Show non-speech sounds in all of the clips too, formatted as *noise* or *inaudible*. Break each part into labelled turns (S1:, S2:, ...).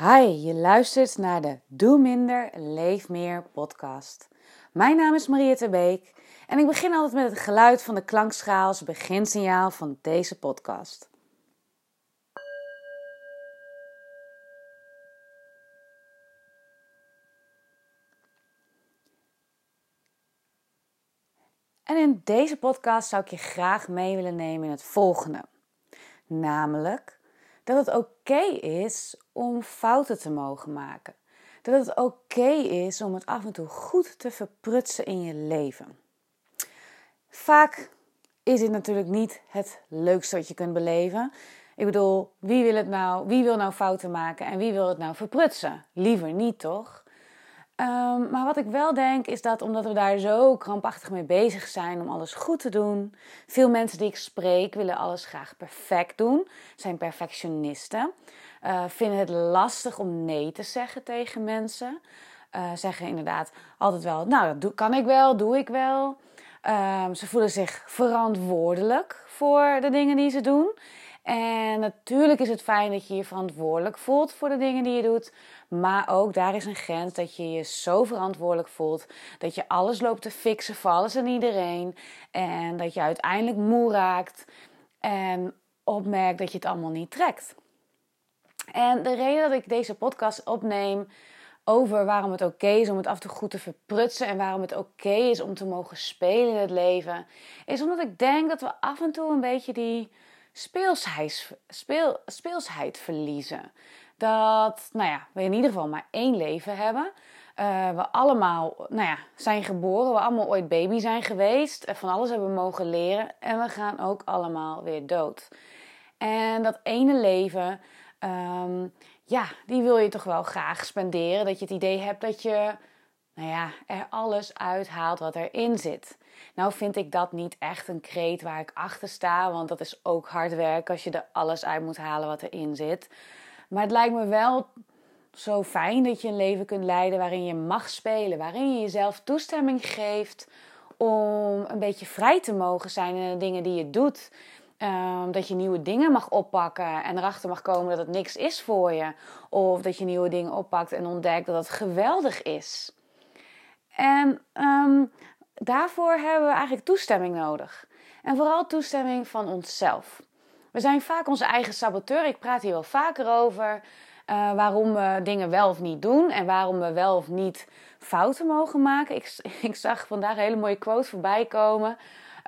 S1: Hi, je luistert naar de Doe Minder, Leef Meer podcast. Mijn naam is Mariette Beek en ik begin altijd met het geluid van de klankschaal als beginsignaal van deze podcast. En in deze podcast zou ik je graag mee willen nemen in het volgende. Namelijk dat het oké is om fouten te mogen maken. Dat het oké is om het af en toe goed te verprutsen in je leven. Vaak is dit natuurlijk niet het leukste wat je kunt beleven. Ik bedoel, wie wil, het nou, wie wil nou fouten maken en wie wil het nou verprutsen? Liever niet, toch? Um, maar wat ik wel denk is dat omdat we daar zo krampachtig mee bezig zijn om alles goed te doen. Veel mensen die ik spreek willen alles graag perfect doen, zijn perfectionisten. Uh, vinden het lastig om nee te zeggen tegen mensen. Uh, zeggen inderdaad altijd wel, nou dat kan ik wel, doe ik wel. Um, ze voelen zich verantwoordelijk voor de dingen die ze doen. En natuurlijk is het fijn dat je je verantwoordelijk voelt voor de dingen die je doet. Maar ook daar is een grens dat je je zo verantwoordelijk voelt. Dat je alles loopt te fixen voor alles en iedereen. En dat je uiteindelijk moe raakt. En opmerkt dat je het allemaal niet trekt. En de reden dat ik deze podcast opneem over waarom het oké is om het af en toe goed te verprutsen en waarom het oké is om te mogen spelen in het leven, is omdat ik denk dat we af en toe een beetje die speelsheid, speel, speelsheid verliezen. Dat, nou ja, we in ieder geval maar één leven hebben. Uh, we allemaal nou ja, zijn geboren, we allemaal ooit baby zijn geweest, van alles hebben mogen leren en we gaan ook allemaal weer dood. En dat ene leven, um, ja, die wil je toch wel graag spenderen. Dat je het idee hebt dat je nou ja, er alles uithaalt wat erin zit. Nou vind ik dat niet echt een kreet waar ik achter sta, want dat is ook hard werk als je er alles uit moet halen wat erin zit. Maar het lijkt me wel zo fijn dat je een leven kunt leiden waarin je mag spelen, waarin je jezelf toestemming geeft om een beetje vrij te mogen zijn in de dingen die je doet. Um, dat je nieuwe dingen mag oppakken en erachter mag komen dat het niks is voor je. Of dat je nieuwe dingen oppakt en ontdekt dat het geweldig is. En um, daarvoor hebben we eigenlijk toestemming nodig. En vooral toestemming van onszelf. We zijn vaak onze eigen saboteur. Ik praat hier wel vaker over. Uh, waarom we dingen wel of niet doen en waarom we wel of niet fouten mogen maken. Ik, *laughs* ik zag vandaag een hele mooie quote voorbij komen.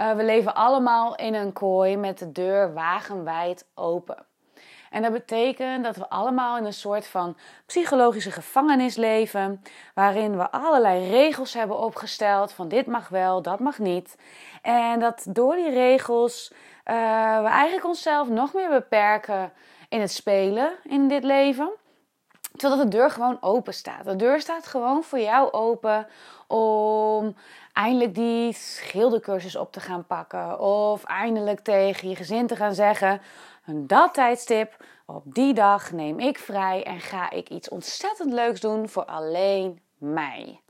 S1: Uh, we leven allemaal in een kooi met de deur wagenwijd open. En dat betekent dat we allemaal in een soort van psychologische gevangenis leven, waarin we allerlei regels hebben opgesteld van dit mag wel, dat mag niet. En dat door die regels uh, we eigenlijk onszelf nog meer beperken in het spelen in dit leven. Terwijl de deur gewoon open staat. De deur staat gewoon voor jou open om eindelijk die schildercursus op te gaan pakken. Of eindelijk tegen je gezin te gaan zeggen: dat tijdstip, op die dag neem ik vrij en ga ik iets ontzettend leuks doen voor alleen mij.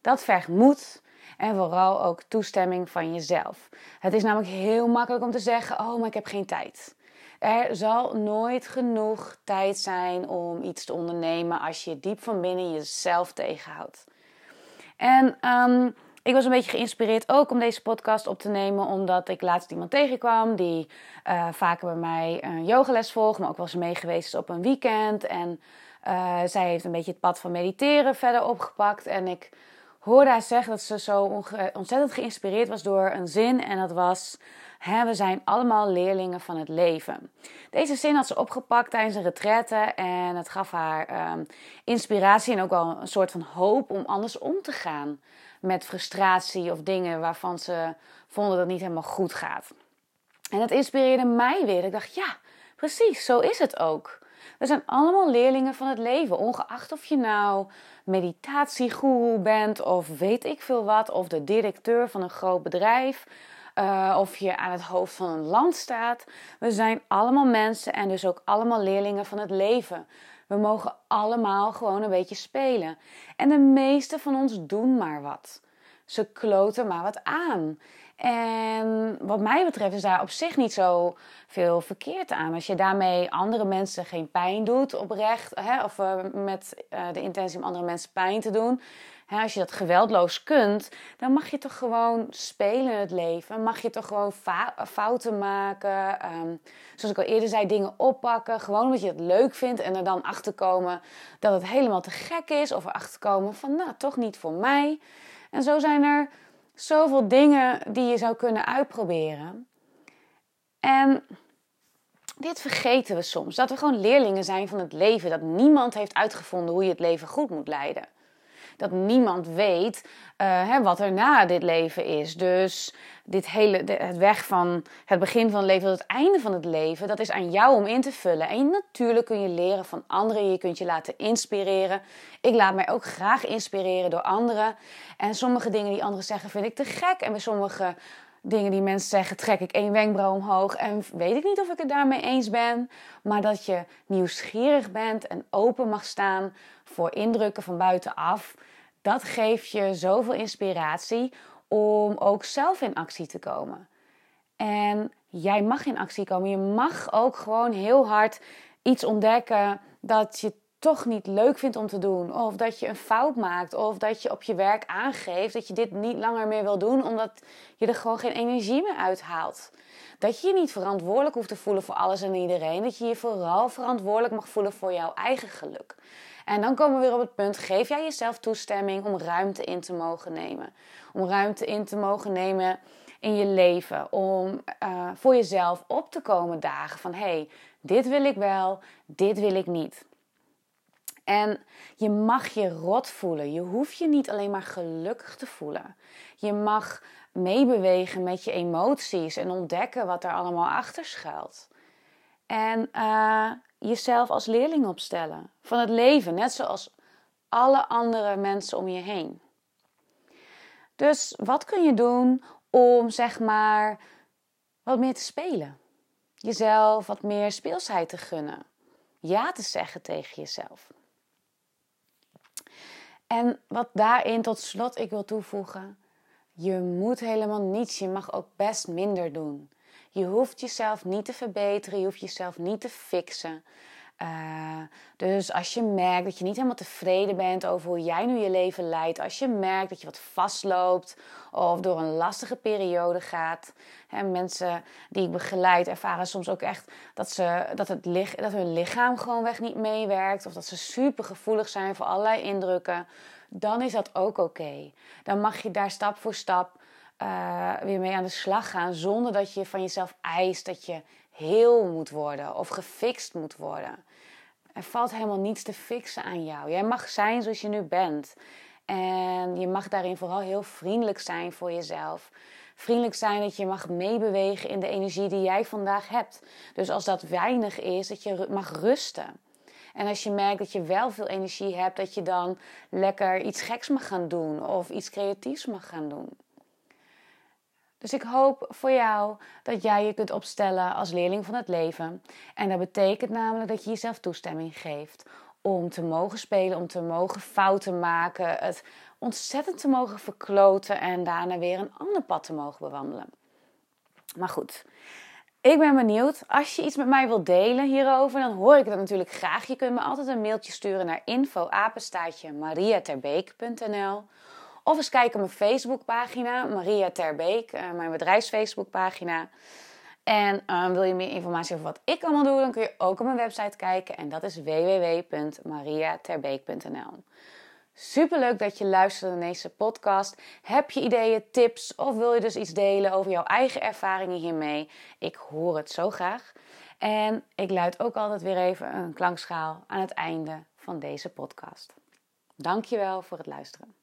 S1: Dat vergt moed en vooral ook toestemming van jezelf. Het is namelijk heel makkelijk om te zeggen: Oh, maar ik heb geen tijd. Er zal nooit genoeg tijd zijn om iets te ondernemen als je diep van binnen jezelf tegenhoudt. En um, ik was een beetje geïnspireerd ook om deze podcast op te nemen, omdat ik laatst iemand tegenkwam die uh, vaker bij mij een yogales volgt, maar ook eens mee geweest op een weekend. En uh, zij heeft een beetje het pad van mediteren verder opgepakt. En ik hoorde haar zeggen dat ze zo ontzettend geïnspireerd was door een zin. En dat was: We zijn allemaal leerlingen van het leven. Deze zin had ze opgepakt tijdens een retraite. En het gaf haar um, inspiratie en ook wel een soort van hoop om anders om te gaan met frustratie of dingen waarvan ze vonden dat het niet helemaal goed gaat. En dat inspireerde mij weer. Ik dacht, ja, precies, zo is het ook. We zijn allemaal leerlingen van het leven, ongeacht of je nou meditatiegoeroe bent of weet ik veel wat, of de directeur van een groot bedrijf, uh, of je aan het hoofd van een land staat. We zijn allemaal mensen en dus ook allemaal leerlingen van het leven. We mogen allemaal gewoon een beetje spelen. En de meeste van ons doen maar wat. Ze kloten maar wat aan. En wat mij betreft is daar op zich niet zo veel verkeerd aan. Als je daarmee andere mensen geen pijn doet oprecht, hè, of uh, met uh, de intentie om andere mensen pijn te doen. Hè, als je dat geweldloos kunt, dan mag je toch gewoon spelen in het leven. Mag je toch gewoon fouten maken. Um, zoals ik al eerder zei, dingen oppakken. Gewoon omdat je het leuk vindt en er dan achter komen dat het helemaal te gek is. Of erachter komen van, nou, toch niet voor mij. En zo zijn er zoveel dingen die je zou kunnen uitproberen. En dit vergeten we soms. Dat we gewoon leerlingen zijn van het leven. Dat niemand heeft uitgevonden hoe je het leven goed moet leiden. Dat niemand weet uh, hè, wat er na dit leven is. Dus dit hele, het weg van het begin van het leven tot het einde van het leven, dat is aan jou om in te vullen. En natuurlijk kun je leren van anderen, je kunt je laten inspireren. Ik laat mij ook graag inspireren door anderen. En sommige dingen die anderen zeggen vind ik te gek. En bij sommige dingen die mensen zeggen, trek ik één wenkbrauw omhoog en weet ik niet of ik het daarmee eens ben. Maar dat je nieuwsgierig bent en open mag staan voor indrukken van buitenaf, dat geeft je zoveel inspiratie om ook zelf in actie te komen. En jij mag in actie komen. Je mag ook gewoon heel hard iets ontdekken dat je toch niet leuk vindt om te doen. Of dat je een fout maakt. Of dat je op je werk aangeeft dat je dit niet langer meer wil doen. Omdat je er gewoon geen energie meer uithaalt. Dat je je niet verantwoordelijk hoeft te voelen voor alles en iedereen. Dat je je vooral verantwoordelijk mag voelen voor jouw eigen geluk. En dan komen we weer op het punt: geef jij jezelf toestemming om ruimte in te mogen nemen. Om ruimte in te mogen nemen in je leven. Om uh, voor jezelf op te komen dagen van hé, hey, dit wil ik wel, dit wil ik niet. En je mag je rot voelen. Je hoeft je niet alleen maar gelukkig te voelen. Je mag meebewegen met je emoties en ontdekken wat er allemaal achter schuilt. En uh, jezelf als leerling opstellen van het leven, net zoals alle andere mensen om je heen. Dus wat kun je doen om zeg maar wat meer te spelen? Jezelf wat meer speelsheid te gunnen. Ja te zeggen tegen jezelf. En wat daarin tot slot ik wil toevoegen. Je moet helemaal niets. Je mag ook best minder doen. Je hoeft jezelf niet te verbeteren. Je hoeft jezelf niet te fixen. Uh, dus als je merkt dat je niet helemaal tevreden bent over hoe jij nu je leven leidt, als je merkt dat je wat vastloopt of door een lastige periode gaat. Hè, mensen die ik begeleid ervaren soms ook echt dat, ze, dat, het, dat hun lichaam gewoonweg niet meewerkt of dat ze super gevoelig zijn voor allerlei indrukken. Dan is dat ook oké. Dan mag je daar stap voor stap uh, weer mee aan de slag gaan zonder dat je van jezelf eist dat je heel moet worden of gefixt moet worden. Er valt helemaal niets te fixen aan jou. Jij mag zijn zoals je nu bent. En je mag daarin vooral heel vriendelijk zijn voor jezelf. Vriendelijk zijn dat je mag meebewegen in de energie die jij vandaag hebt. Dus als dat weinig is, dat je mag rusten. En als je merkt dat je wel veel energie hebt, dat je dan lekker iets geks mag gaan doen of iets creatiefs mag gaan doen. Dus ik hoop voor jou dat jij je kunt opstellen als leerling van het leven. En dat betekent namelijk dat je jezelf toestemming geeft om te mogen spelen, om te mogen fouten maken, het ontzettend te mogen verkloten en daarna weer een ander pad te mogen bewandelen. Maar goed, ik ben benieuwd. Als je iets met mij wilt delen hierover, dan hoor ik dat natuurlijk graag. Je kunt me altijd een mailtje sturen naar mariaterbeek.nl of eens kijken op mijn Facebookpagina, Maria Terbeek, uh, mijn bedrijfsfacebookpagina. En uh, wil je meer informatie over wat ik allemaal doe, dan kun je ook op mijn website kijken. En dat is www.mariaterbeek.nl. Super leuk dat je luistert naar deze podcast. Heb je ideeën, tips of wil je dus iets delen over jouw eigen ervaringen hiermee? Ik hoor het zo graag. En ik luid ook altijd weer even een klankschaal aan het einde van deze podcast. Dankjewel voor het luisteren.